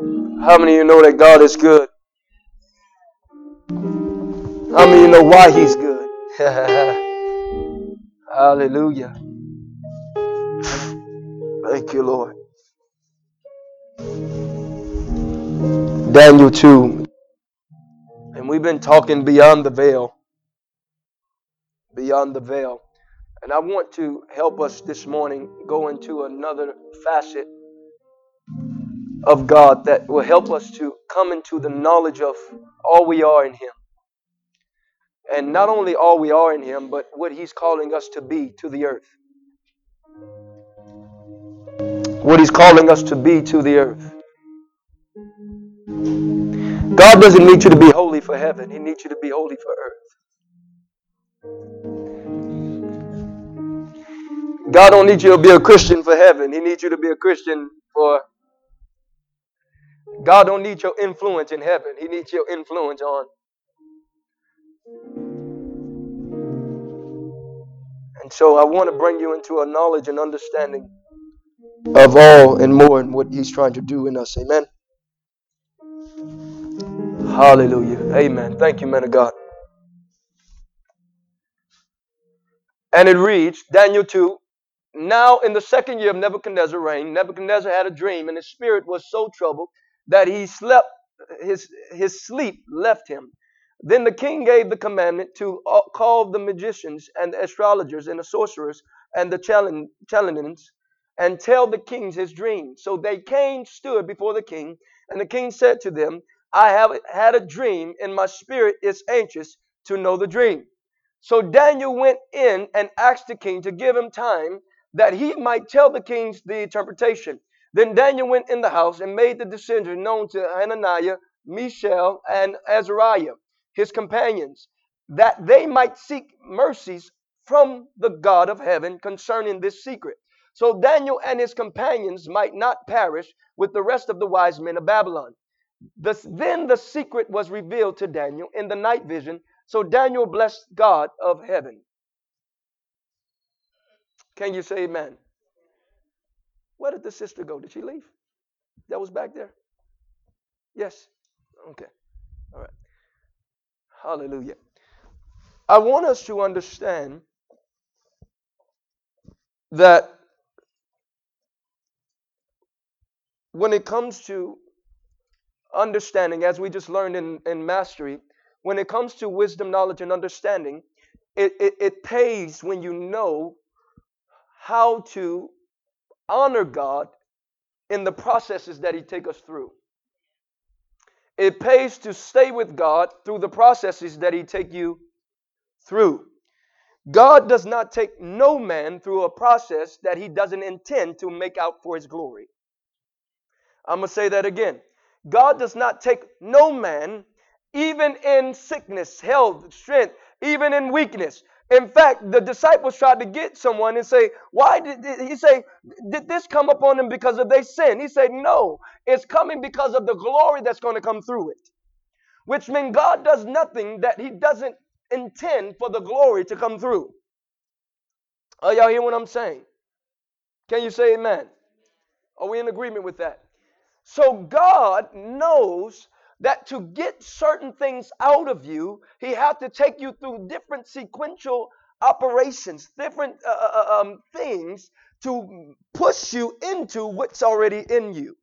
How many of you know that God is good? How many of you know why He's good? Hallelujah. Thank you, Lord. Daniel 2. And we've been talking beyond the veil. Beyond the veil. And I want to help us this morning go into another facet of God that will help us to come into the knowledge of all we are in Him. And not only all we are in Him, but what He's calling us to be to the earth. What He's calling us to be to the earth. God doesn't need you to be holy for heaven, He needs you to be holy for earth. God don't need you to be a Christian for heaven. He needs you to be a Christian for God don't need your influence in heaven. He needs your influence on. And so I want to bring you into a knowledge and understanding of all and more and what he's trying to do in us. Amen. Hallelujah. Amen. Thank you, man of God. And it reads, Daniel 2, now, in the second year of Nebuchadnezzar reign, Nebuchadnezzar had a dream, and his spirit was so troubled that he slept, his, his sleep left him. Then the king gave the commandment to uh, call the magicians and the astrologers and the sorcerers and the Chaldeans and tell the kings his dream. So they came, stood before the king, and the king said to them, I have had a dream, and my spirit is anxious to know the dream. So Daniel went in and asked the king to give him time that he might tell the kings the interpretation. Then Daniel went in the house and made the decision known to Hananiah, Mishael, and Azariah, his companions, that they might seek mercies from the God of heaven concerning this secret. So Daniel and his companions might not perish with the rest of the wise men of Babylon. This, then the secret was revealed to Daniel in the night vision. So Daniel blessed God of heaven. Can you say amen? Where did the sister go? Did she leave? That was back there? Yes? Okay. All right. Hallelujah. I want us to understand that when it comes to understanding, as we just learned in, in mastery, when it comes to wisdom, knowledge, and understanding, it, it, it pays when you know how to honor God in the processes that He take us through. It pays to stay with God through the processes that He take you through. God does not take no man through a process that He doesn't intend to make out for His glory. I'm going to say that again. God does not take no man, even in sickness, health, strength, even in weakness. In fact, the disciples tried to get someone and say, Why did, he say, Did this come upon them because of their sin? He said, No, it's coming because of the glory that's going to come through it. Which means God does nothing that He doesn't intend for the glory to come through. Are y'all hear what I'm saying? Can you say amen? Are we in agreement with that? So God knows that to get certain things out of you, he had to take you through different sequential operations, different uh, uh, uh, um, things to push you into what's already in you.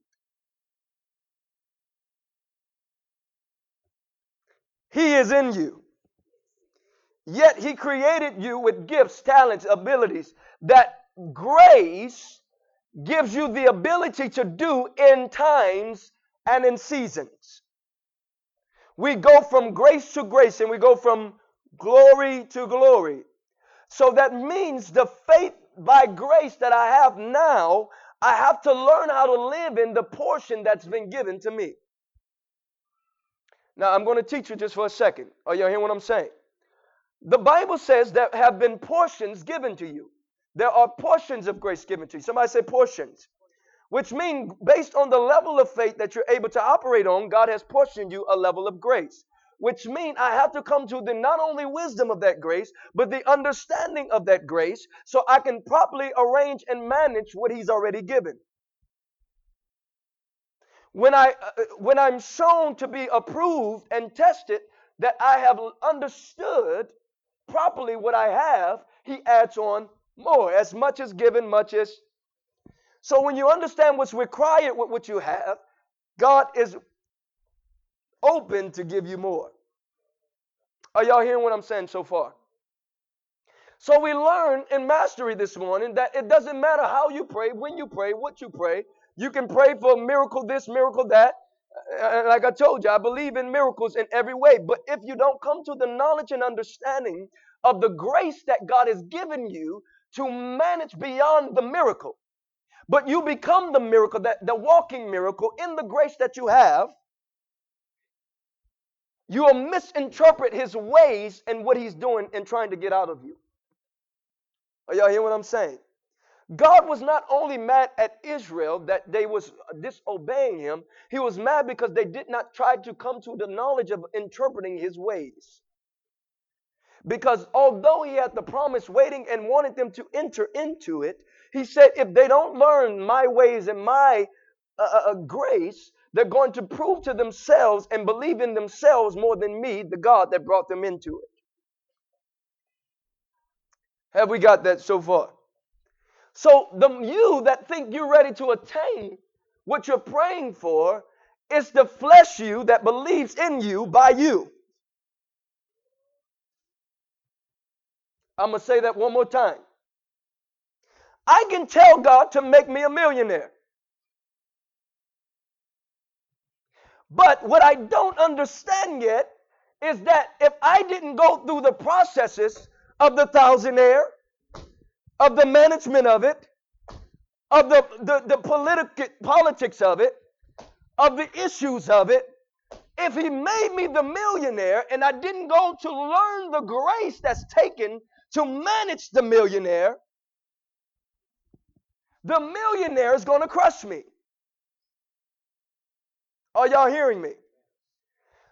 He is in you. Yet he created you with gifts, talents, abilities that grace gives you the ability to do in times and in seasons. We go from grace to grace and we go from glory to glory. So that means the faith by grace that I have now, I have to learn how to live in the portion that's been given to me. Now, I'm going to teach you just for a second. Are you hearing what I'm saying? The Bible says there have been portions given to you. There are portions of grace given to you. Somebody say portions which means based on the level of faith that you're able to operate on, God has portioned you a level of grace. Which means I have to come to the not only wisdom of that grace, but the understanding of that grace so I can properly arrange and manage what He's already given. when I uh, when I'm shown to be approved and tested that I have understood properly what I have, he adds on more. As much as given, much as. So when you understand what's required with what you have, God is open to give you more. Are y'all hearing what I'm saying so far? So we learn in mastery this morning that it doesn't matter how you pray, when you pray, what you pray. You can pray for a miracle this, miracle that. Like I told you, I believe in miracles in every way. But if you don't come to the knowledge and understanding of the grace that God has given you to manage beyond the miracle, but you become the miracle, that the walking miracle in the grace that you have, you will misinterpret his ways and what he's doing and trying to get out of you. Are y'all hear what I'm saying? God was not only mad at Israel that they was disobeying him, he was mad because they did not try to come to the knowledge of interpreting his ways. Because although he had the promise waiting and wanted them to enter into it, he said, if they don't learn my ways and my uh, uh, uh grace, they're going to prove to themselves and believe in themselves more than me, the God that brought them into it. Have we got that so far? So the you that think you're ready to attain what you're praying for is the flesh you that believes in you by you. I'm going to say that one more time. I can tell God to make me a millionaire. But what I don't understand yet is that if I didn't go through the processes of the thousandaire, of the management of it, of the, the, the politic, politics of it, of the issues of it, if he made me the millionaire and I didn't go to learn the grace that's taken to manage the millionaire, the millionaire is going to crush me. Are y'all hearing me?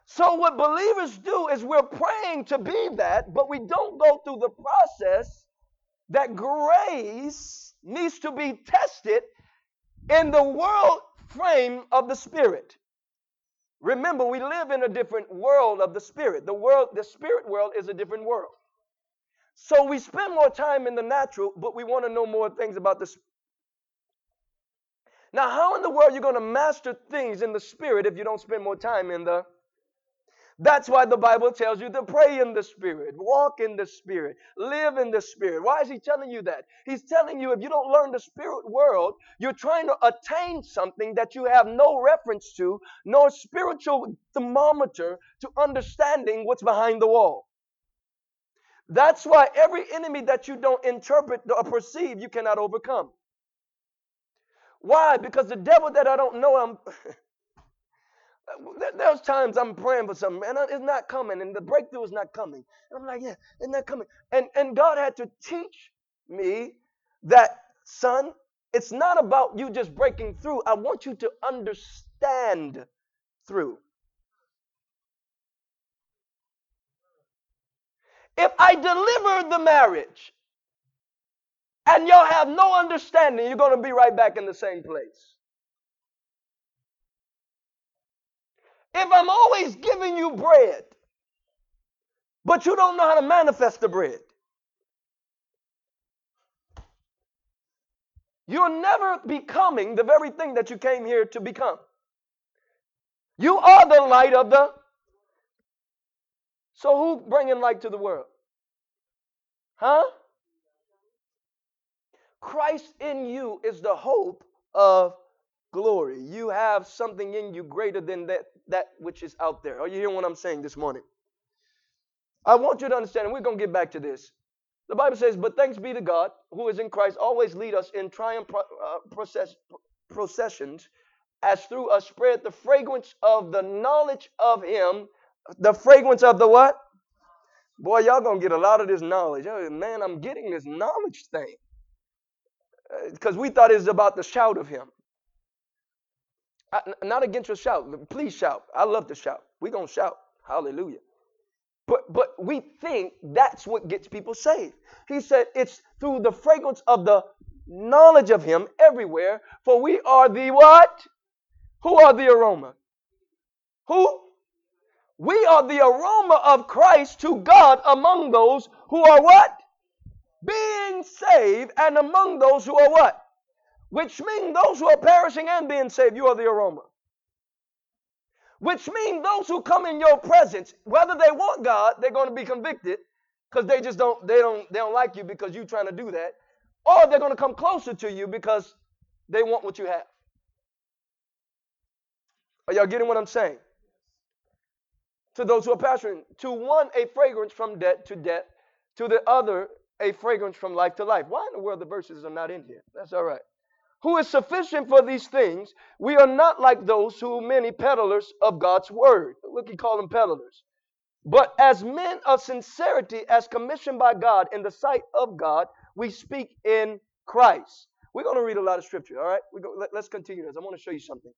So, what believers do is we're praying to be that, but we don't go through the process that grace needs to be tested in the world frame of the spirit. Remember, we live in a different world of the spirit. The world, the spirit world is a different world. So we spend more time in the natural, but we want to know more things about the Now, how in the world are you going to master things in the spirit if you don't spend more time in the that's why the Bible tells you to pray in the Spirit, walk in the Spirit, live in the Spirit. Why is He telling you that? He's telling you if you don't learn the spirit world, you're trying to attain something that you have no reference to, no spiritual thermometer to understanding what's behind the wall. That's why every enemy that you don't interpret or perceive, you cannot overcome. Why? Because the devil that I don't know, I'm. There's times I'm praying for something and it's not coming, and the breakthrough is not coming. And I'm like, yeah, it's not coming. And and God had to teach me that, son, it's not about you just breaking through. I want you to understand through. If I deliver the marriage and y'all have no understanding, you're going to be right back in the same place. If I'm always giving you bread, but you don't know how to manifest the bread, you're never becoming the very thing that you came here to become. You are the light of the. So who bringing light to the world? Huh? Christ in you is the hope of glory. You have something in you greater than that, that which is out there. Are you hearing what I'm saying this morning? I want you to understand, and we're going to get back to this. The Bible says, But thanks be to God, who is in Christ, always lead us in triumph uh, process, processions, as through us spread the fragrance of the knowledge of Him. The fragrance of the what? Boy, y'all gonna get a lot of this knowledge. Oh, man, I'm getting this knowledge thing. Because we thought it was about the shout of Him. Not against your shout. Please shout. I love to shout. We're going to shout. Hallelujah. But but we think that's what gets people saved. He said it's through the fragrance of the knowledge of him everywhere. For we are the what? Who are the aroma? Who? We are the aroma of Christ to God among those who are what? Being saved and among those who are what? Which mean those who are perishing and being saved, you are the aroma. Which mean those who come in your presence, whether they want God, they're going to be convicted because they just don't they don't they don't like you because you're trying to do that, or they're going to come closer to you because they want what you have. Are y'all getting what I'm saying? To those who are pastoring, to one a fragrance from death to death, to the other a fragrance from life to life. Why in the world the verses are not in here? That's all right. Who is sufficient for these things? We are not like those who many peddlers of God's word. Look, he called them peddlers. But as men of sincerity, as commissioned by God in the sight of God, we speak in Christ. We're going to read a lot of scripture, all right? Go, let, let's continue this. I want to show you something.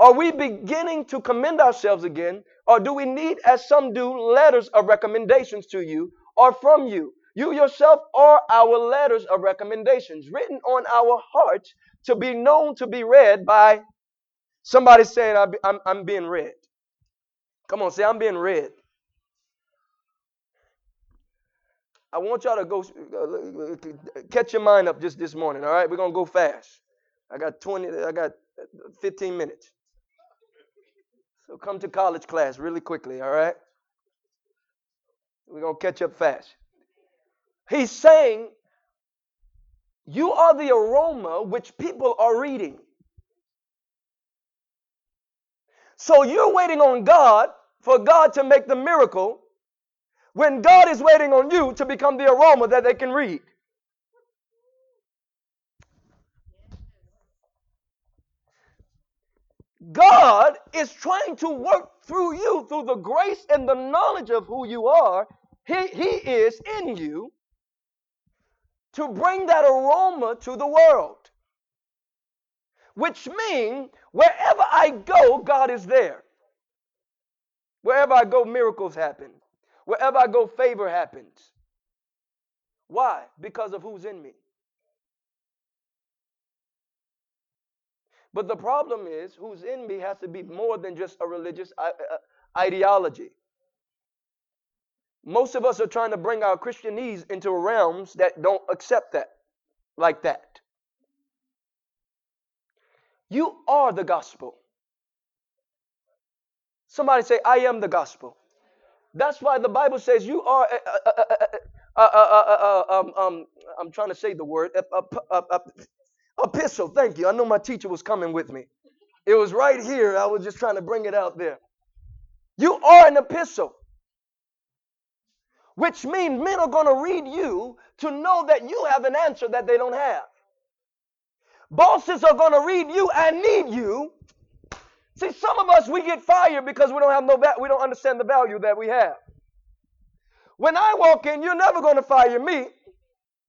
Are we beginning to commend ourselves again, or do we need, as some do, letters of recommendations to you or from you? You yourself are our letters of recommendations, written on our hearts to be known to be read by somebody saying, I'm, I'm being read. Come on, say, I'm being read. I want y'all to go uh, catch your mind up just this morning, all right? We're going to go fast. I got 20, I got 15 minutes. So come to college class really quickly, all right? We're going to catch up fast. He's saying, You are the aroma which people are reading. So you're waiting on God for God to make the miracle when God is waiting on you to become the aroma that they can read. God is trying to work through you through the grace and the knowledge of who you are. He, he is in you to bring that aroma to the world. Which means wherever I go, God is there. Wherever I go, miracles happen. Wherever I go, favor happens. Why? Because of who's in me. But the problem is, who's in me has to be more than just a religious uh, uh, ideology. Most of us are trying to bring our Christianese into realms that don't accept that like that. You are the gospel. Somebody say, I am the gospel. That's why the Bible says you are. um, um, I'm trying to say the word epistle. Thank you. I know my teacher was coming with me. It was right here. I was just trying to bring it out there. You are an epistle, which means men are going to read you to know that you have an answer that they don't have. Bosses are going to read you and need you. See, some of us we get fired because we don't have no va- we don't understand the value that we have. When I walk in, you're never going to fire me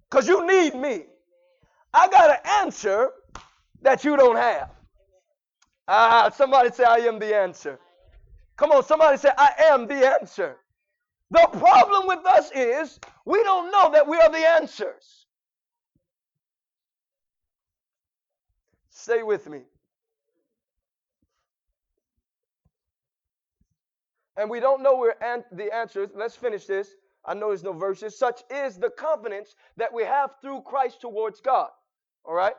because you need me. I got an answer that you don't have. Ah, somebody say, I am the answer. Come on, somebody say, I am the answer. The problem with us is we don't know that we are the answers. Stay with me. And we don't know we're an- the answers. Let's finish this. I know there's no verses. Such is the confidence that we have through Christ towards God. All right?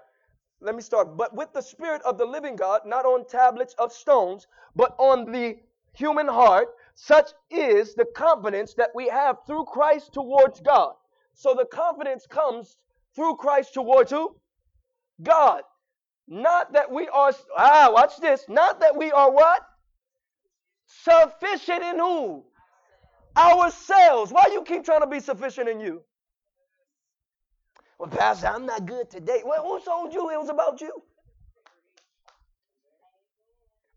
Let me start. But with the Spirit of the living God, not on tablets of stones, but on the human heart, such is the confidence that we have through Christ towards God. So the confidence comes through Christ towards who? God. Not that we are, ah, watch this. Not that we are what? Sufficient in who? Ourselves. Why you keep trying to be sufficient in you? Well, Pastor, I'm not good today. Well, who told you it was about you?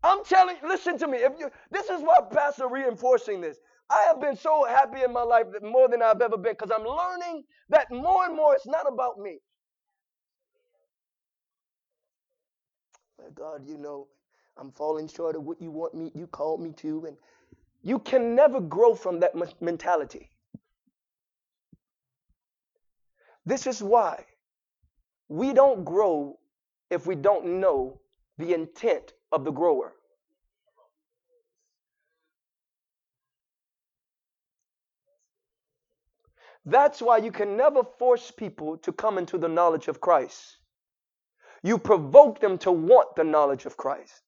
I'm telling you, listen to me. If you this is why Pastor reinforcing this. I have been so happy in my life more than I've ever been because I'm learning that more and more it's not about me. My God, you know, I'm falling short of what you want me, you called me to, and you can never grow from that mentality. This is why we don't grow if we don't know the intent of the grower. That's why you can never force people to come into the knowledge of Christ. You provoke them to want the knowledge of Christ.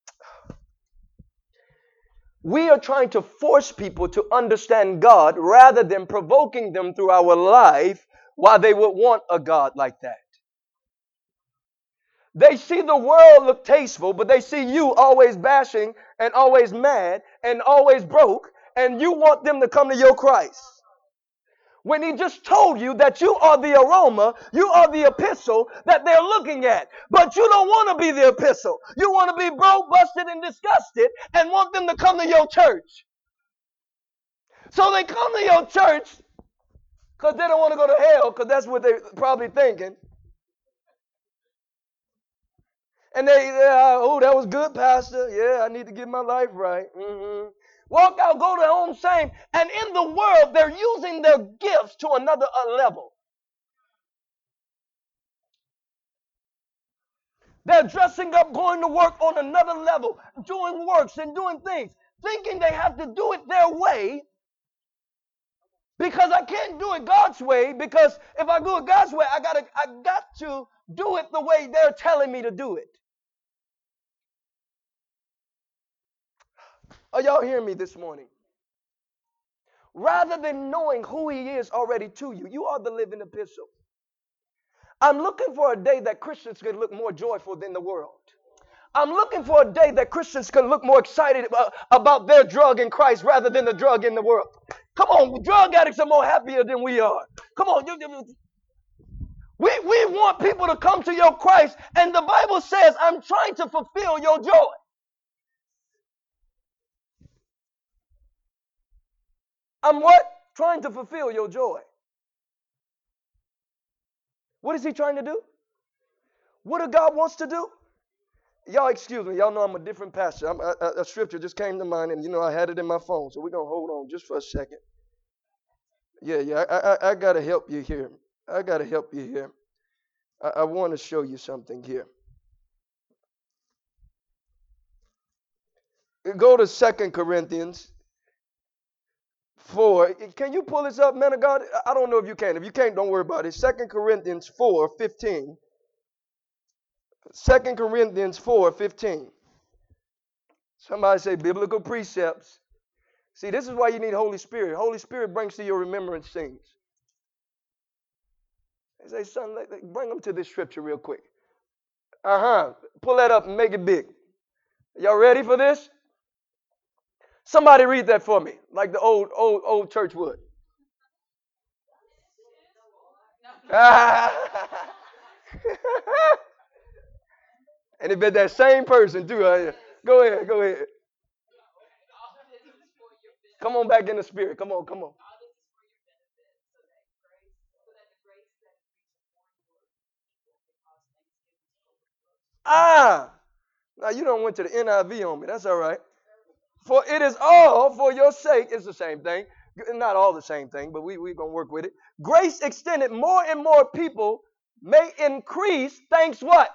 We are trying to force people to understand God rather than provoking them through our life why they would want a God like that. They see the world look tasteful, but they see you always bashing and always mad and always broke, and you want them to come to your Christ when he just told you that you are the aroma, you are the epistle that they're looking at. But you don't want to be the epistle. You want to be broke, busted, and disgusted and want them to come to your church. So they come to your church because they don't want to go to hell because that's what they're probably thinking. And they, uh, oh, that was good, Pastor. Yeah, I need to get my life right. Mm-hmm. Walk out, go to home same. And in the world, they're using their gifts to another level. They're dressing up, going to work on another level, doing works and doing things, thinking they have to do it their way because I can't do it God's way. Because if I do it God's way, I gotta, I got to do it the way they're telling me to do it. Are y'all hearing me this morning? Rather than knowing who he is already to you, you are the living epistle. I'm looking for a day that Christians can look more joyful than the world. I'm looking for a day that Christians can look more excited about, about their drug in Christ rather than the drug in the world. Come on, drug addicts are more happier than we are. Come on, we, we want people to come to your Christ, and the Bible says, I'm trying to fulfill your joy. I'm what? Trying to fulfill your joy. What is he trying to do? What do God wants to do? Y'all excuse me. Y'all know I'm a different pastor. I'm, a, a, scripture just came to mind, and you know I had it in my phone, so we're gonna hold on just for a second. Yeah, yeah. I, I, I gotta help you here. I gotta help you here. I, I want to show you something here. Go to Second Corinthians 4. Can you pull this up, man of God? I don't know if you can. If you can't, don't worry about it. Second Corinthians 4 15. 2 Corinthians 4 15. Somebody say biblical precepts. See, this is why you need Holy Spirit. Holy Spirit brings to your remembrance things. They say, son, bring them to this scripture real quick. Uh huh. Pull that up and make it big. Y'all ready for this? Somebody read that for me, like the old old old church would. and if that same person too, uh, go ahead, go ahead. Come on back in the spirit. Come on, come on. Ah, now you don't went to the NIV on me. That's all right. For it is all for your sake. It's the same thing. Not all the same thing, but we, we're going to work with it. Grace extended more and more people may increase. Thanks what?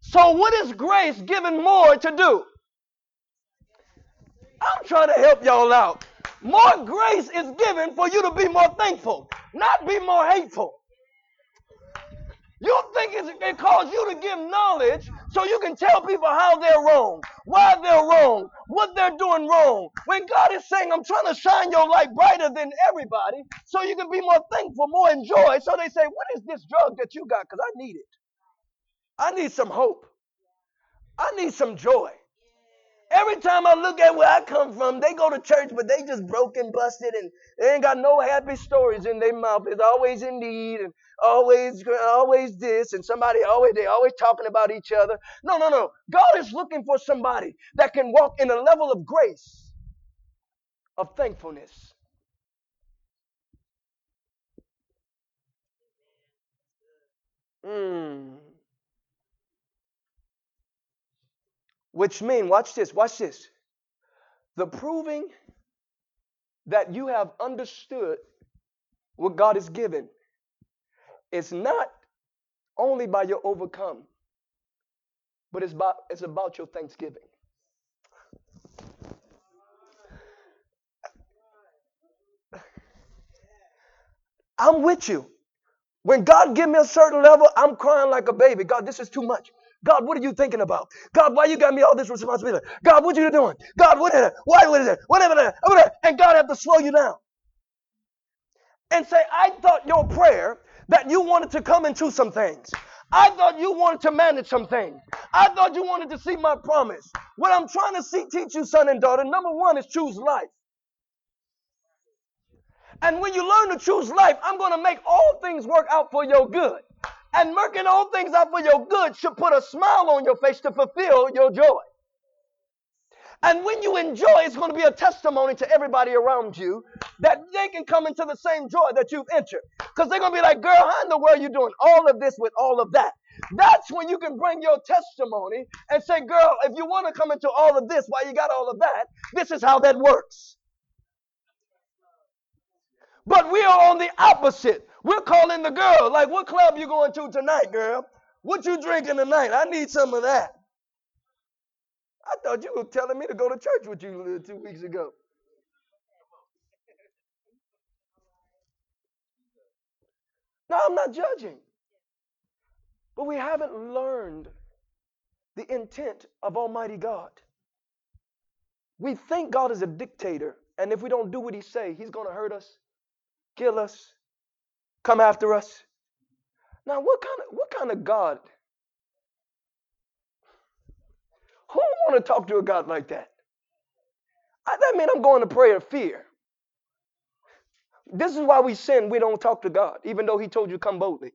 So what is grace given more to do? I'm trying to help y'all out. More grace is given for you to be more thankful, not be more hateful. You think it calls you to give knowledge so you can tell people how they're wrong, why they're wrong, what they're doing wrong. When God is saying, I'm trying to shine your light brighter than everybody so you can be more thankful, more enjoy. So they say, What is this drug that you got? Because I need it. I need some hope. I need some joy. Every time I look at where I come from, they go to church, but they just broke and busted, and they ain't got no happy stories in their mouth. It's always in need and always, always this, and somebody always they always talking about each other. No, no, no. God is looking for somebody that can walk in a level of grace, of thankfulness. Mm. Which mean, watch this, watch this. The proving that you have understood what God has given is not only by your overcome, but it's about, it's about your thanksgiving. I'm with you. When God give me a certain level, I'm crying like a baby. God, this is too much. God, what are you thinking about? God, why you got me all this responsibility? God, what you doing? God, what is it? Why what is it? Whatever that. And God have to slow you down and say, I thought your prayer that you wanted to come into some things. I thought you wanted to manage some things. I thought you wanted to see my promise. What I'm trying to see, teach you, son and daughter, number one is choose life. And when you learn to choose life, I'm going to make all things work out for your good. And working all things out for your good should put a smile on your face to fulfill your joy. And when you enjoy, it's going to be a testimony to everybody around you that they can come into the same joy that you've entered. Because they're going to be like, girl, how in the world are you doing all of this with all of that? That's when you can bring your testimony and say, girl, if you want to come into all of this why you got all of that, this is how that works. But we are on the opposite. We're calling the girl, like, what club you going to tonight, girl? What you drinking tonight? I need some of that. I thought you were telling me to go to church with you uh, two weeks ago. No, I'm not judging. But we haven't learned the intent of Almighty God. We think God is a dictator, and if we don't do what He say, He's going to hurt us, kill us, come after us. Now, what kind of what kind of God? Who want to talk to a God like that? I, that means I'm going to prayer of fear. This is why we sin. We don't talk to God, even though He told you come boldly.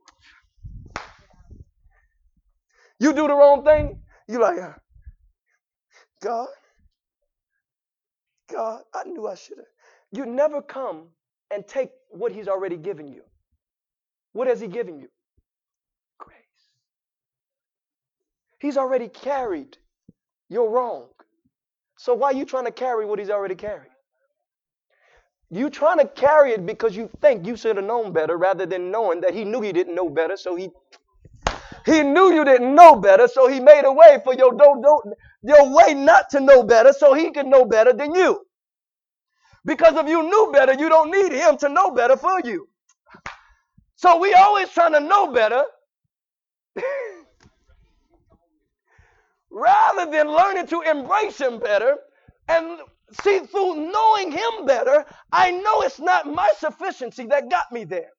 You do the wrong thing, you like, uh, God, God, I knew I should have. You never come and take what He's already given you. What has He given you? Grace. He's already carried your wrong. So why are you trying to carry what He's already carried? You trying to carry it because you think you should have known better rather than knowing that he knew he didn't know better, so he he knew you didn't know better, so he made a way for your don't, don't your way not to know better, so he can know better than you. Because if you knew better, you don't need him to know better for you. So we always trying to know better rather than learning to embrace him better and see through knowing him better, I know it's not my sufficiency that got me there.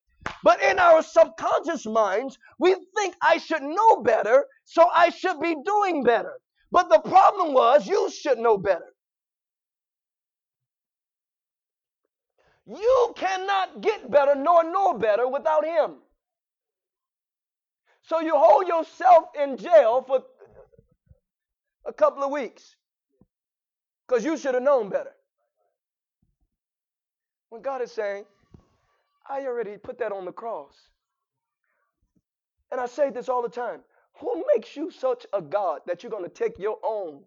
But in our subconscious minds, we think I should know better, so I should be doing better. But the problem was, you should know better. You cannot get better nor know better without Him. So you hold yourself in jail for a couple of weeks because you should have known better. When God is saying, I already put that on the cross. And I say this all the time. Who makes you such a God that you're going to take your own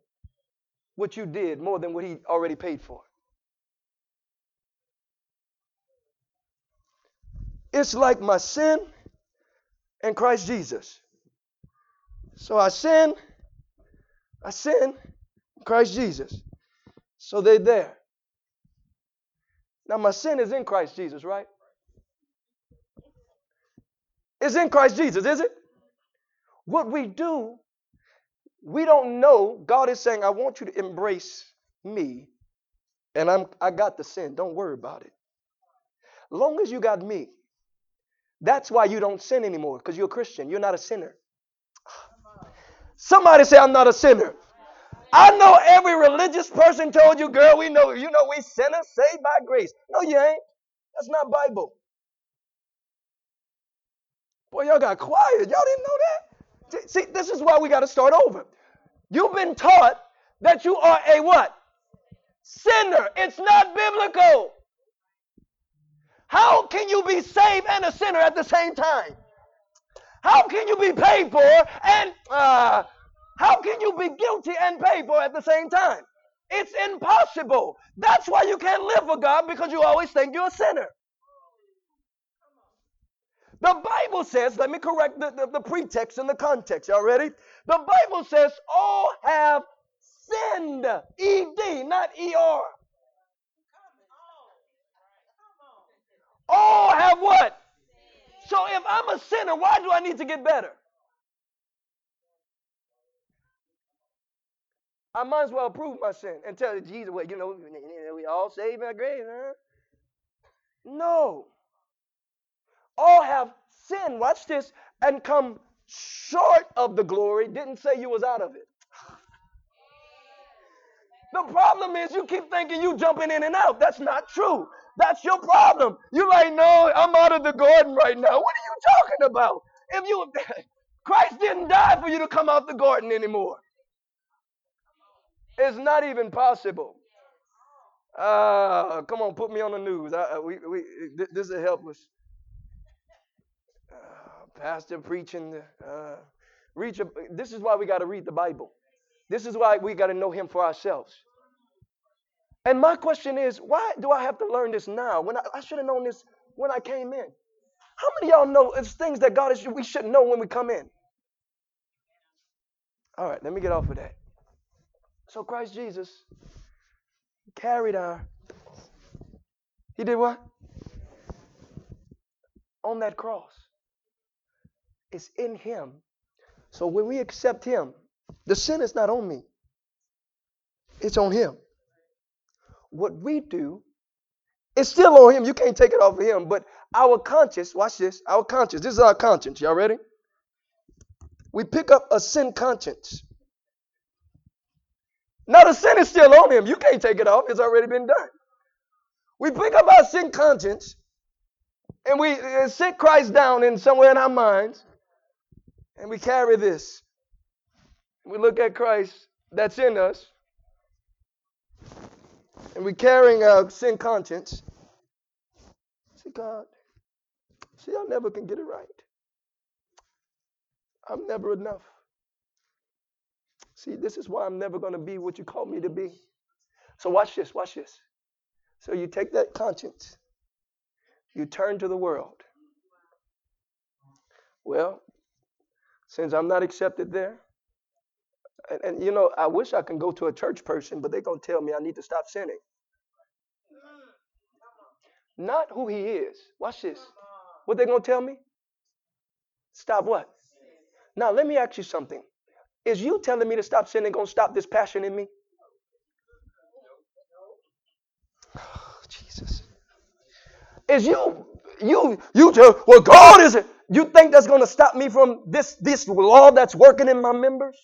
what you did more than what he already paid for? It's like my sin and Christ Jesus. So I sin, I sin, Christ Jesus. So they're there. Now my sin is in Christ Jesus, right? It's in Christ Jesus, is it? What we do, we don't know. God is saying, I want you to embrace me. And I'm I got the sin. Don't worry about it. Long as you got me. That's why you don't sin anymore, because you're a Christian. You're not a sinner. Somebody say, I'm not a sinner. I know every religious person told you, girl, we know, you know, we sinners saved by grace. No, you ain't. That's not Bible. Boy, y'all got quiet. Y'all didn't know that? See, this is why we got to start over. You've been taught that you are a what? Sinner. It's not biblical. How can you be saved and a sinner at the same time? How can you be paid for and uh, how can you be guilty and paid for at the same time? It's impossible. That's why you can't live for God because you always think you're a sinner. The Bible says, let me correct the, the, the, pretext and the context. Y'all ready? The Bible says, all have sinned. E-D, not E-R. All have what? So if I'm a sinner, why do I need to get better? I might as well prove my sin and tell Jesus, well, you know, we all saved by grace, huh? No. All have sinned, watch this, and come short of the glory. Didn't say you was out of it. The problem is you keep thinking you jumping in and out. That's not true. That's your problem. You're like, no, I'm out of the garden right now. What are you talking about? If you Christ didn't die for you to come out the garden anymore. It's not even possible. Uh, come on, put me on the news. I, we, we, this is a helpless. Uh, pastor preaching. Uh, reach a, this is why we got to read the Bible. This is why we got to know Him for ourselves. And my question is, why do I have to learn this now? When I, I should have known this when I came in. How many y'all know it's things that God is we should know when we come in? All right, let me get off of that. So Christ Jesus carried our. He did what? On that cross. It's in him. So when we accept him, the sin is not on me. It's on him. What we do is still on him. You can't take it off of him. But our conscience, watch this, our conscience, this is our conscience. Y'all ready? We pick up a sin conscience. Now the sin is still on him. You can't take it off. It's already been done. We pick up our sin conscience and we uh, sit Christ down in somewhere in our minds and we carry this. We look at Christ that's in us and we're carrying a sin conscience. See, God, see, I never can get it right. I'm never enough. See, this is why I'm never going to be what you call me to be. So watch this, watch this. So you take that conscience, you turn to the world. Well, since I'm not accepted there, and, and, you know, I wish I can go to a church person, but they're going to tell me I need to stop sinning. Not who he is. Watch this. What they going to tell me? Stop what? Now, let me ask you something. Is you telling me to stop sinning going to stop this passion in me? Oh, Jesus. Is you you you tell well God is it? You think that's going to stop me from this this law that's working in my members?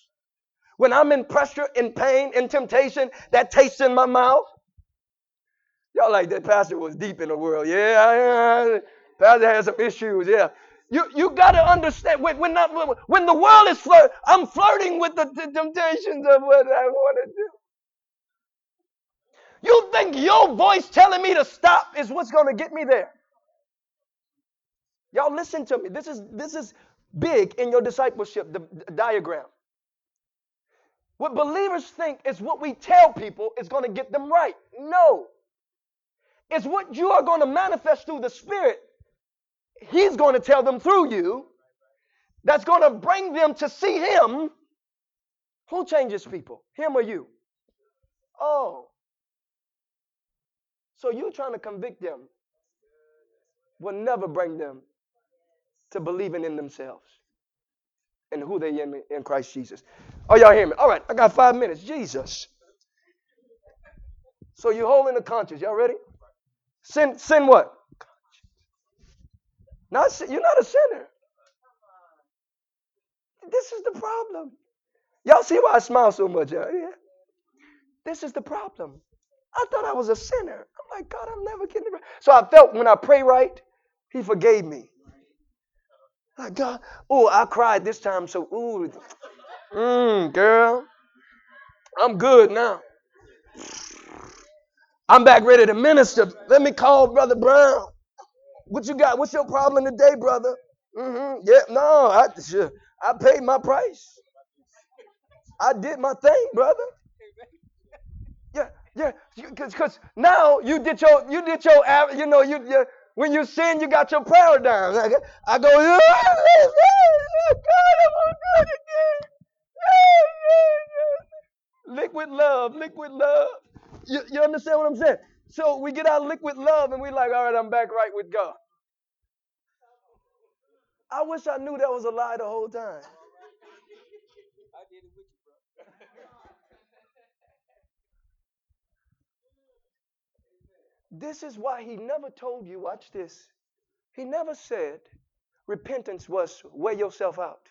When I'm in pressure, in pain, in temptation, that tastes in my mouth. Y'all like that pastor was deep in the world. Yeah, pastor has some issues. Yeah. You, you got to understand when, when, not, when the world is flirt, I'm flirting with the, the temptations of what I want to do. You think your voice telling me to stop is what's going to get me there? Y'all listen to me. This is this is big in your discipleship the, the diagram. What believers think is what we tell people is going to get them right. No. It's what you are going to manifest through the Spirit He's going to tell them through you that's going to bring them to see Him. Who changes people? Him or you? Oh. So you trying to convict them will never bring them to believing in themselves and who they in in Christ Jesus. Oh, y'all hear me? All right, I got five minutes. Jesus. So you holding the conscience. Y'all ready? Sin, sin what? Not you're not a sinner. This is the problem. Y'all see why I smile so much out here? This is the problem. I thought I was a sinner. I'm like, God, I'm never getting it right. So I felt when I pray right, He forgave me. Like, God, oh, I cried this time, so, ooh, mm, girl, I'm good now. I'm back ready to minister. Let me call Brother Brown. What you got? What's your problem today, brother? Mm-hmm. Yeah, no, I I paid my price. I did my thing, brother. Yeah, yeah, because now you did your, you did your, you know, you, you when you sin, you got your prayer down. I go, God, I'm good again. Liquid love, liquid love. You, you understand what I'm saying? So we get our liquid love and we're like, all right, I'm back right with God. I wish I knew that was a lie the whole time. I did it with you, bro. This is why he never told you, watch this. He never said repentance was wear yourself out.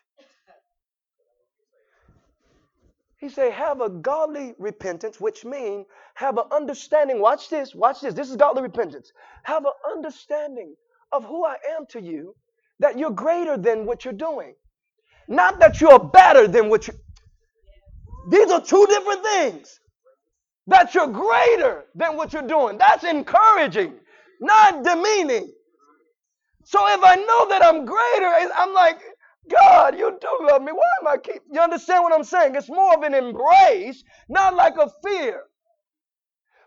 He said, have a godly repentance, which means have an understanding. Watch this, watch this. This is godly repentance. Have an understanding of who I am to you, that you're greater than what you're doing. Not that you're better than what you These are two different things. That you're greater than what you're doing. That's encouraging, not demeaning. So if I know that I'm greater, I'm like, God, you do love me. Why am I keep? You understand what I'm saying? It's more of an embrace, not like a fear.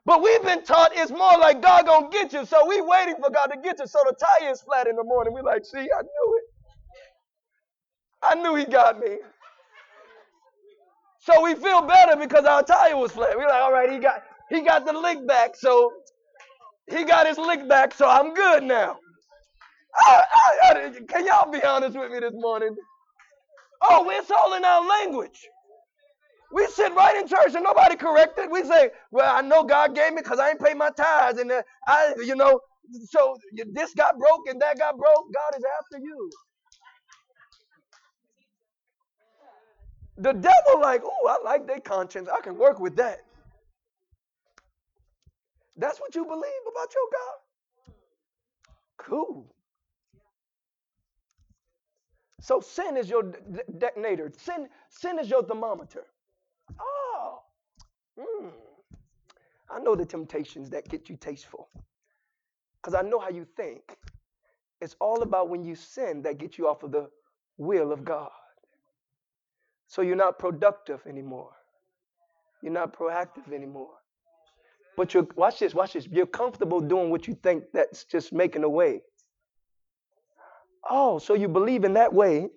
But we've been taught it's more like God gonna get you, so we waiting for God to get you. So the tire is flat in the morning. We like, see, I knew it. I knew He got me. So we feel better because our tire was flat. We're like, all right, he got he got the lick back, so he got his lick back, so I'm good now. I, I, can y'all be honest with me this morning? Oh, it's all in our language. We sit right in church and nobody corrected. We say, "Well, I know God gave me because I ain't paid my tithes, and uh, I, you know, so this got broke and that got broke. God is after you." The devil, like, oh, I like their conscience. I can work with that. That's what you believe about your God? Cool. So sin is your detonator. Sin, sin is your thermometer. Oh, mm. I know the temptations that get you tasteful. Because I know how you think. It's all about when you sin that gets you off of the will of God. So you're not productive anymore. You're not proactive anymore. But you're, watch this, watch this. You're comfortable doing what you think that's just making a way. Oh, so you believe in that way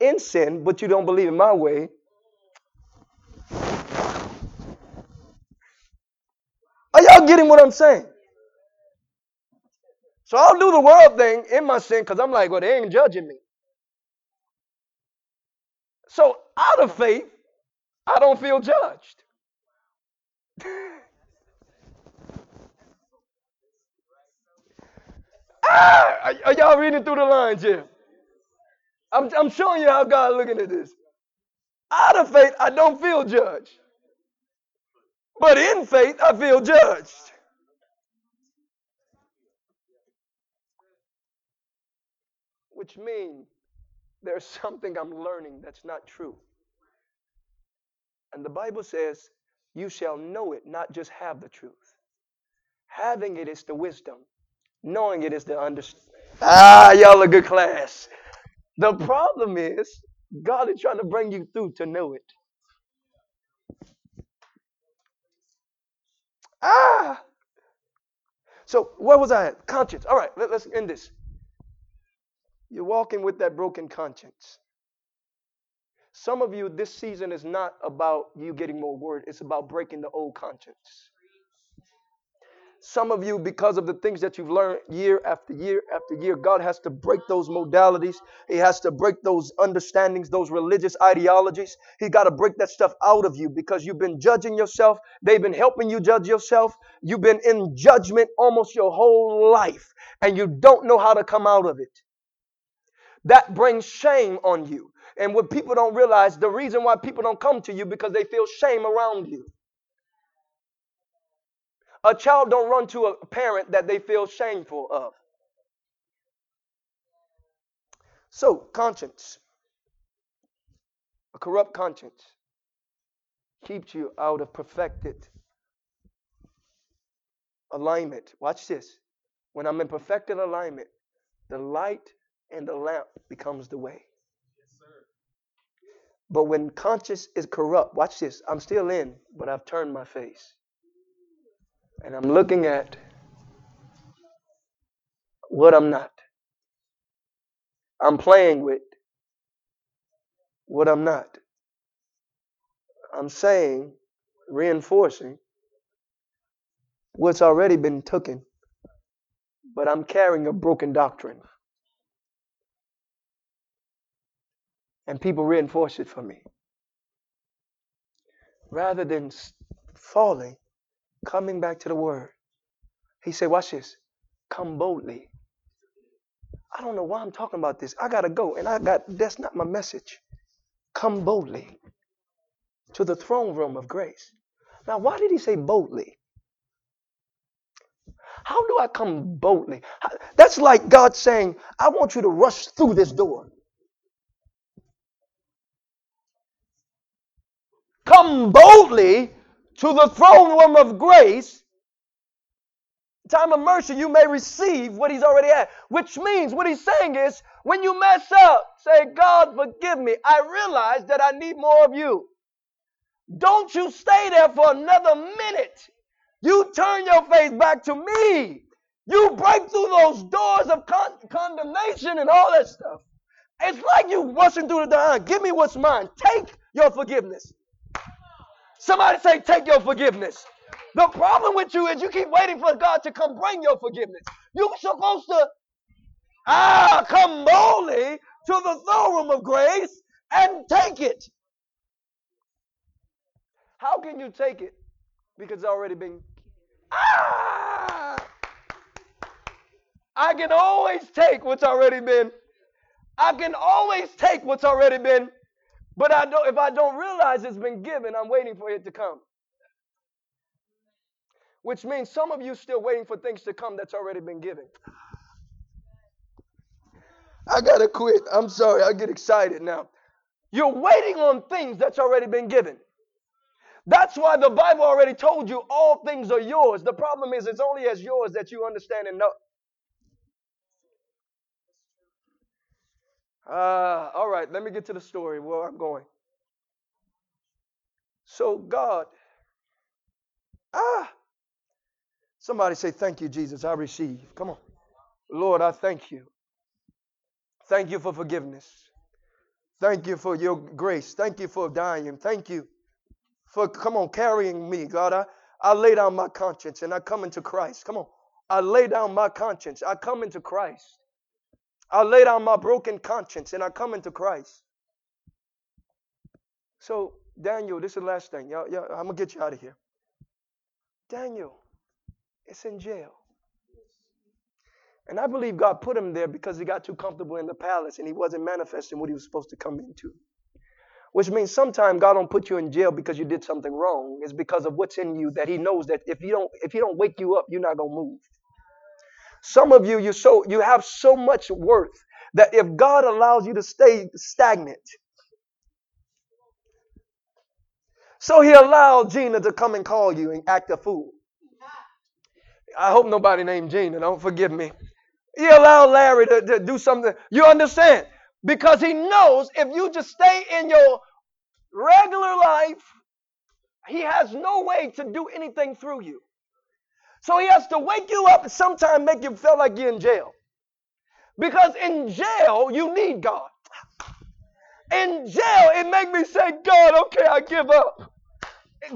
in sin, but you don't believe in my way. Are y'all getting what I'm saying? So I'll do the world thing in my sin because I'm like, well, they ain't judging me. So out of faith, I don't feel judged. ah, are, y'all reading through the lines here? I'm, I'm showing you how God looking at this. Out of faith, I don't feel judged. But in faith, I feel judged. Which means there's something I'm learning that's not true. And the Bible says, You shall know it, not just have the truth. Having it is the wisdom, knowing it is the understanding. Ah, y'all a good class. The problem is, God is trying to bring you through to know it. Ah! So, where was I at? Conscience. All right, let, us end this. You're walking with that broken conscience. Some of you, this season is not about you getting more word, it's about breaking the old conscience. Some of you, because of the things that you've learned year after year after year, God has to break those modalities. He has to break those understandings, those religious ideologies. He got to break that stuff out of you because you've been judging yourself. They've been helping you judge yourself. You've been in judgment almost your whole life, and you don't know how to come out of it. That brings shame on you. And what people don't realize, the reason why people don't come to you because they feel shame around you. A child don't run to a parent that they feel shameful of. So, conscience. A corrupt conscience keeps you out of perfected alignment. Watch this. When I'm in perfected alignment, the light and the lamp becomes the way. but when conscience is corrupt, watch this. I'm still in, but I've turned my face. And I'm looking at what I'm not. I'm playing with what I'm not. I'm saying, reinforcing what's already been taken, but I'm carrying a broken doctrine. and people reinforce it for me. Rather than falling, coming back to the word. He said, Watch this. Come boldly. I don't know why I'm talking about this. I gotta go, and I got that's not my message. Come boldly to the throne room of grace. Now, why did he say boldly? How do I come boldly? That's like God saying, I want you to rush through this door. Come boldly to the throne room of grace. Time of mercy, you may receive what he's already had. Which means what he's saying is when you mess up, say, God, forgive me. I realize that I need more of you. Don't you stay there for another minute. You turn your face back to me. You break through those doors of con- condemnation and all that stuff. It's like you rushing through the door. Give me what's mine. Take your forgiveness. Somebody say, take your forgiveness. The problem with you is you keep waiting for God to come bring your forgiveness. You're supposed to ah come boldly to the throne room of grace and take it. How can you take it? Because it's already been ah I can always take what's already been. I can always take what's already been but I don't, if I don't realize it's been given, I'm waiting for it to come. Which means some of you still waiting for things to come that's already been given. I gotta quit. I'm sorry. I get excited now. You're waiting on things that's already been given. That's why the Bible already told you all things are yours. The problem is it's only as yours that you understand and know. Uh, all right, let me get to the story where I'm going. So, God, ah, somebody say, Thank you, Jesus. I receive. Come on. Lord, I thank you. Thank you for forgiveness. Thank you for your grace. Thank you for dying. Thank you for, come on, carrying me. God, I, I lay down my conscience and I come into Christ. Come on. I lay down my conscience. I come into Christ. I lay down my broken conscience and I come into Christ. So, Daniel, this is the last thing. Y'all, y'all, I'm going to get you out of here. Daniel is in jail. And I believe God put him there because he got too comfortable in the palace and he wasn't manifesting what he was supposed to come into. Which means sometimes God don't put you in jail because you did something wrong. It's because of what's in you that he knows that if you don't if he don't wake you up, you're not going to move. Some of you, you so you have so much worth that if God allows you to stay stagnant, so He allowed Gina to come and call you and act a fool. I hope nobody named Gina. Don't forgive me. He allowed Larry to, to do something. You understand? Because he knows if you just stay in your regular life, he has no way to do anything through you. So he has to wake you up and sometimes make you feel like you're in jail. Because in jail, you need God. In jail, it make me say, God, okay, I give up.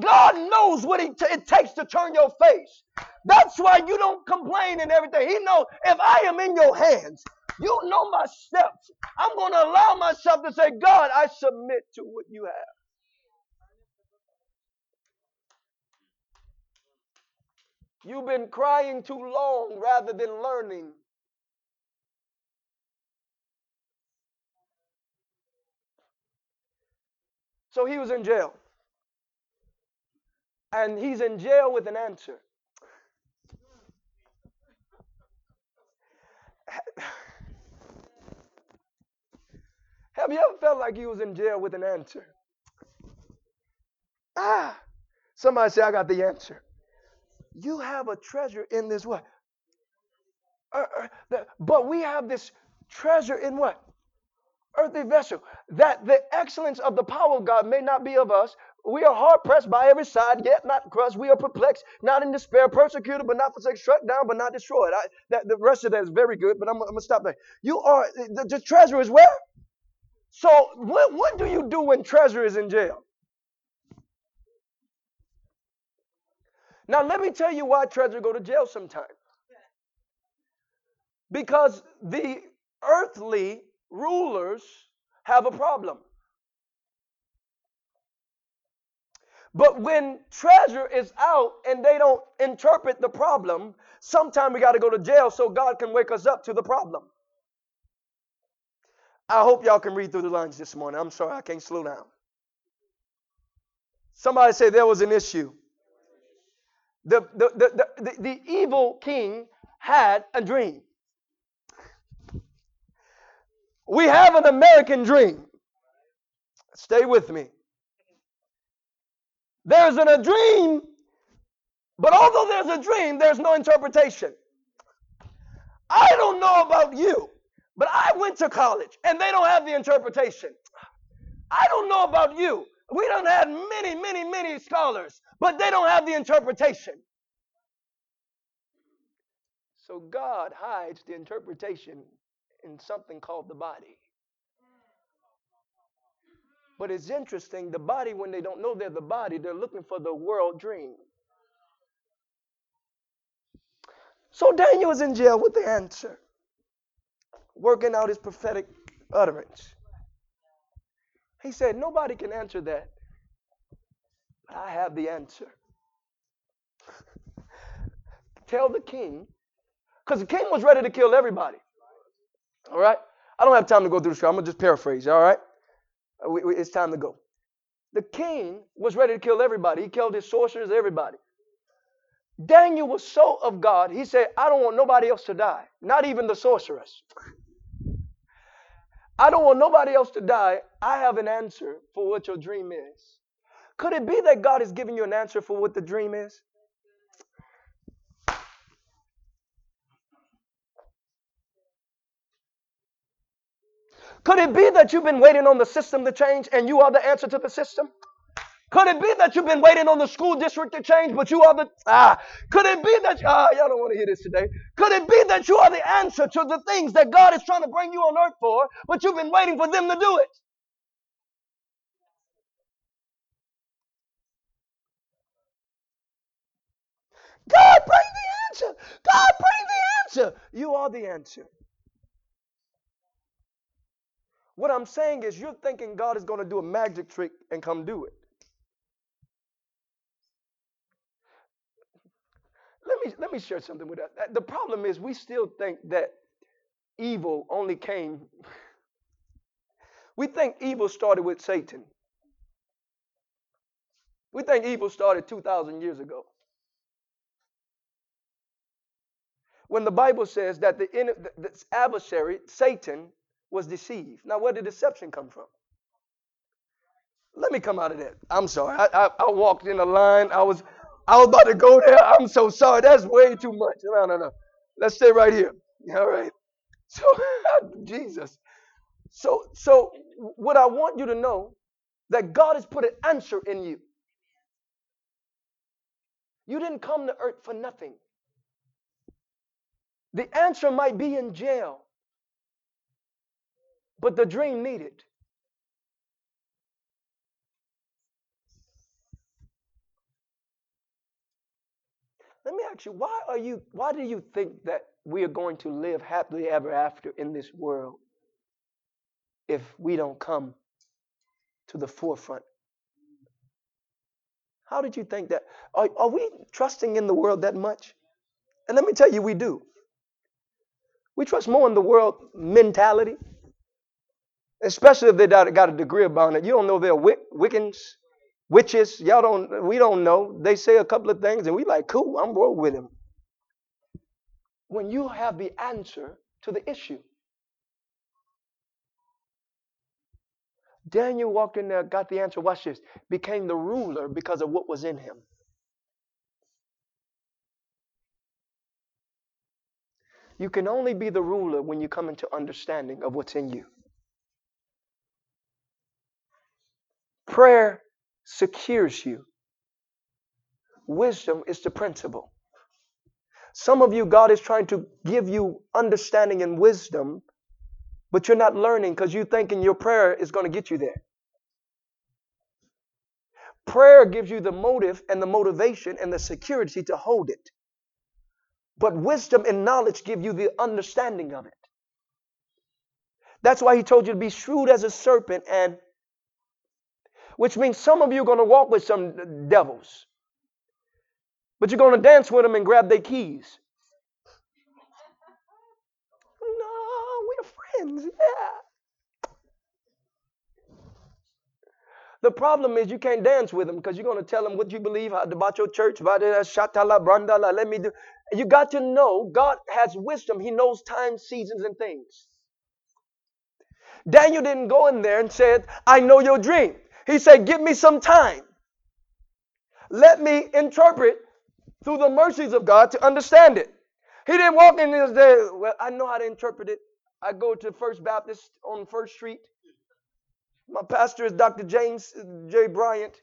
God knows what it takes to turn your face. That's why you don't complain and everything. He knows if I am in your hands, you know my steps. I'm going to allow myself to say, God, I submit to what you have. You've been crying too long rather than learning. So he was in jail. And he's in jail with an answer. Have you ever felt like you was in jail with an answer? Ah, somebody say, I got the answer. You have a treasure in this what? Uh, uh, but we have this treasure in what? Earthly vessel. That the excellence of the power of God may not be of us. We are hard pressed by every side, yet not crushed. We are perplexed, not in despair, persecuted, but not forsaken, struck down, but not destroyed. I, that, the rest of that is very good, but I'm, I'm going to stop there. You are, the, the treasure is where? So, what, what do you do when treasure is in jail? Now, let me tell you why treasure go to jail sometimes. Because the earthly rulers have a problem. But when treasure is out and they don't interpret the problem, sometime we got to go to jail so God can wake us up to the problem. I hope y'all can read through the lines this morning. I'm sorry, I can't slow down. Somebody say there was an issue. The, the, the, the, the, evil king had a dream. We have an American dream. Stay with me. There's an, a dream, but although there's a dream, there's no interpretation. I don't know about you, but I went to college and they don't have the interpretation. I don't know about you. We don't have many, many, many scholars, but they don't have the interpretation. So God hides the interpretation in something called the body. But it's interesting, the body, when they don't know they're the body, they're looking for the world dream. So Daniel is in jail with the answer, working out his prophetic utterance. He said, Nobody can answer that. I have the answer. Tell the king, because the king was ready to kill everybody. All right? I don't have time to go through the script. I'm going to just paraphrase, all right? We, we, it's time to go. The king was ready to kill everybody. He killed his sorcerers, everybody. Daniel was so of God, he said, I don't want nobody else to die, not even the sorceress. I don't want nobody else to die. I have an answer for what your dream is. Could it be that God is giving you an answer for what the dream is? Could it be that you've been waiting on the system to change and you are the answer to the system? Could it be that you've been waiting on the school district to change, but you are the ah? Could it be that ah? Y'all don't want to hear this today. Could it be that you are the answer to the things that God is trying to bring you on earth for, but you've been waiting for them to do it? God, bring the answer. God, bring the answer. You are the answer. What I'm saying is, you're thinking God is going to do a magic trick and come do it. Let me let me share something with that. The problem is we still think that evil only came. We think evil started with Satan. We think evil started 2,000 years ago. When the Bible says that the, the adversary, Satan, was deceived. Now, where did deception come from? Let me come out of that. I'm sorry. I, I, I, walked in a line. I was I was about to go there. I'm so sorry. That's way too much. No, no, no. Let's stay right here. All right. So Jesus. So so what I want you to know that God has put an answer in you. You didn't come to earth for nothing. The answer might be in jail. But the dream needed. Let me ask you, why are you why do you think that we are going to live happily ever after in this world if we don't come to the forefront? How did you think that? Are, are we trusting in the world that much? And let me tell you, we do. We trust more in the world mentality Especially if they got a degree about it. You don't know they're Wic- Wiccans, witches. Y'all don't, we don't know. They say a couple of things and we like, cool, I'm roll with them. When you have the answer to the issue. Daniel walked in there, got the answer. Watch this. Became the ruler because of what was in him. You can only be the ruler when you come into understanding of what's in you. Prayer secures you. Wisdom is the principle. Some of you, God is trying to give you understanding and wisdom, but you're not learning because you're thinking your prayer is going to get you there. Prayer gives you the motive and the motivation and the security to hold it. But wisdom and knowledge give you the understanding of it. That's why he told you to be shrewd as a serpent and which means some of you are going to walk with some devils. But you're going to dance with them and grab their keys. No, we're friends. Yeah. The problem is you can't dance with them because you're going to tell them what you believe about your church, uh, brandala, let me do. You got to know God has wisdom. He knows time, seasons, and things. Daniel didn't go in there and said, I know your dream. He said, Give me some time. Let me interpret through the mercies of God to understand it. He didn't walk in and say, Well, I know how to interpret it. I go to First Baptist on First Street. My pastor is Dr. James J. Bryant.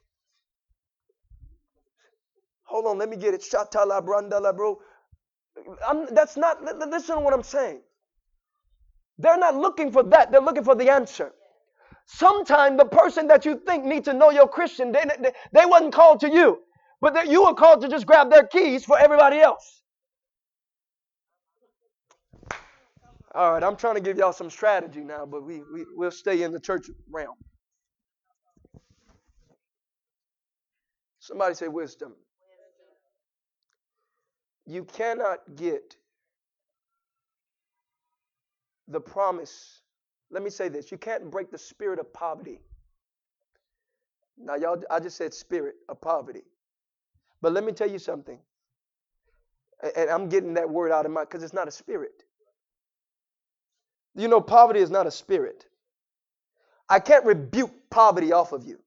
Hold on, let me get it. Shatala brandala, bro. I'm, that's not, listen to what I'm saying. They're not looking for that, they're looking for the answer. Sometimes the person that you think needs to know you're Christian, they, they, they wasn't called to you, but that you were called to just grab their keys for everybody else. All right, I'm trying to give y'all some strategy now, but we, we, we'll stay in the church realm. Somebody say wisdom. You cannot get the promise. Let me say this you can't break the spirit of poverty. Now, y'all, I just said spirit of poverty. But let me tell you something. And I'm getting that word out of my because it's not a spirit. You know, poverty is not a spirit. I can't rebuke poverty off of you.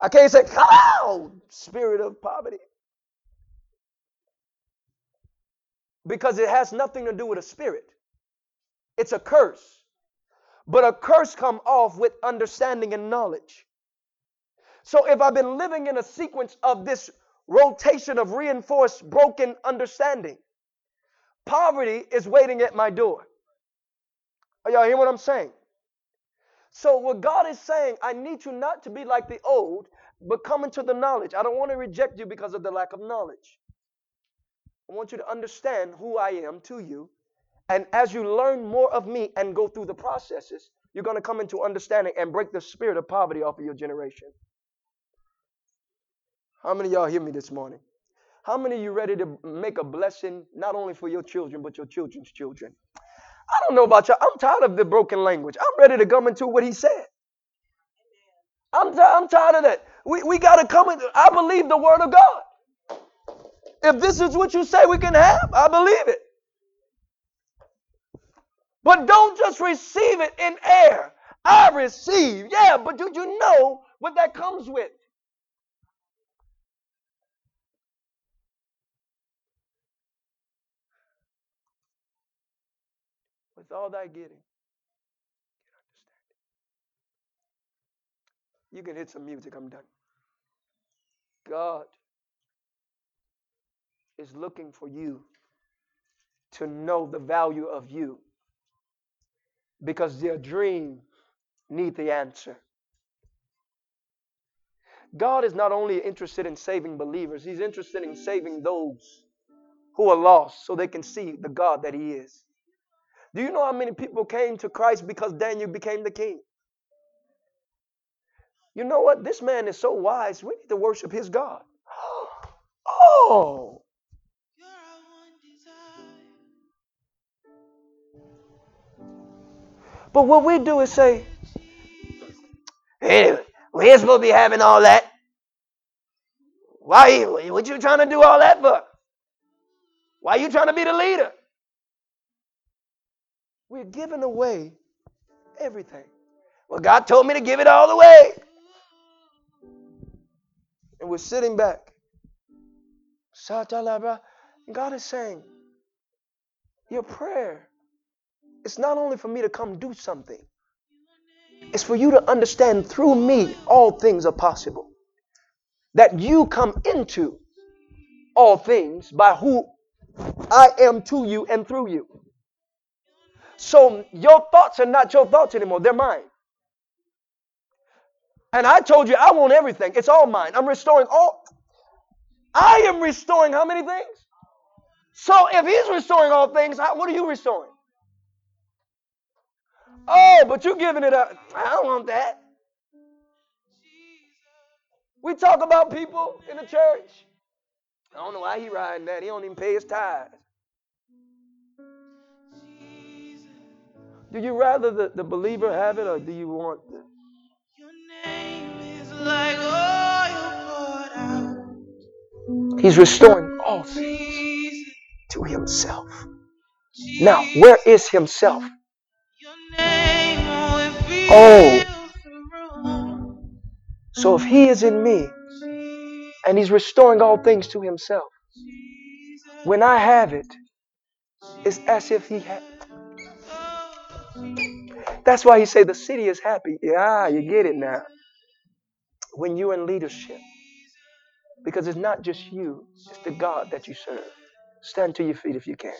I can't say, come out, spirit of poverty. Because it has nothing to do with a spirit. It's a curse. But a curse come off with understanding and knowledge. So if I've been living in a sequence of this rotation of reinforced broken understanding, poverty is waiting at my door. Are y'all hear what I'm saying? So what God is saying, I need you not to be like the old, but come into the knowledge. I don't want to reject you because of the lack of knowledge. I want you to understand who I am to you and as you learn more of me and go through the processes, you're going to come into understanding and break the spirit of poverty off of your generation. How many of y'all hear me this morning? How many of you ready to make a blessing not only for your children, but your children's children? I don't know about y'all. I'm tired of the broken language. I'm ready to come into what he said. I'm, t- I'm tired of that. We, we got to come in. I believe the word of God. If this is what you say we can have, I believe it. But don't just receive it in air. I receive. Yeah, but do you know what that comes with? With all that getting. You can hit some music, I'm done. God is looking for you to know the value of you because their dream need the answer. God is not only interested in saving believers, He's interested in saving those who are lost so they can see the God that He is. Do you know how many people came to Christ because Daniel became the king? You know what? This man is so wise. We need to worship his God. Oh, But what we do is say, hey, we ain't supposed to be having all that. Why? What you trying to do all that for? Why you trying to be the leader? We're giving away everything. Well, God told me to give it all away. And we're sitting back. God is saying, your prayer it's not only for me to come do something, it's for you to understand through me all things are possible. That you come into all things by who I am to you and through you. So your thoughts are not your thoughts anymore, they're mine. And I told you I want everything. It's all mine. I'm restoring all. I am restoring how many things? So if he's restoring all things, what are you restoring? Oh, but you giving it up. I don't want that. We talk about people in the church. I don't know why he riding that. He don't even pay his tithes. Do you rather the, the believer have it or do you want is like. He's restoring all things to himself. Now, where is himself? Oh. So if he is in me and he's restoring all things to himself, when I have it, it's as if he had. That's why he say the city is happy. Yeah, you get it now. When you're in leadership. Because it's not just you, it's the God that you serve. Stand to your feet if you can.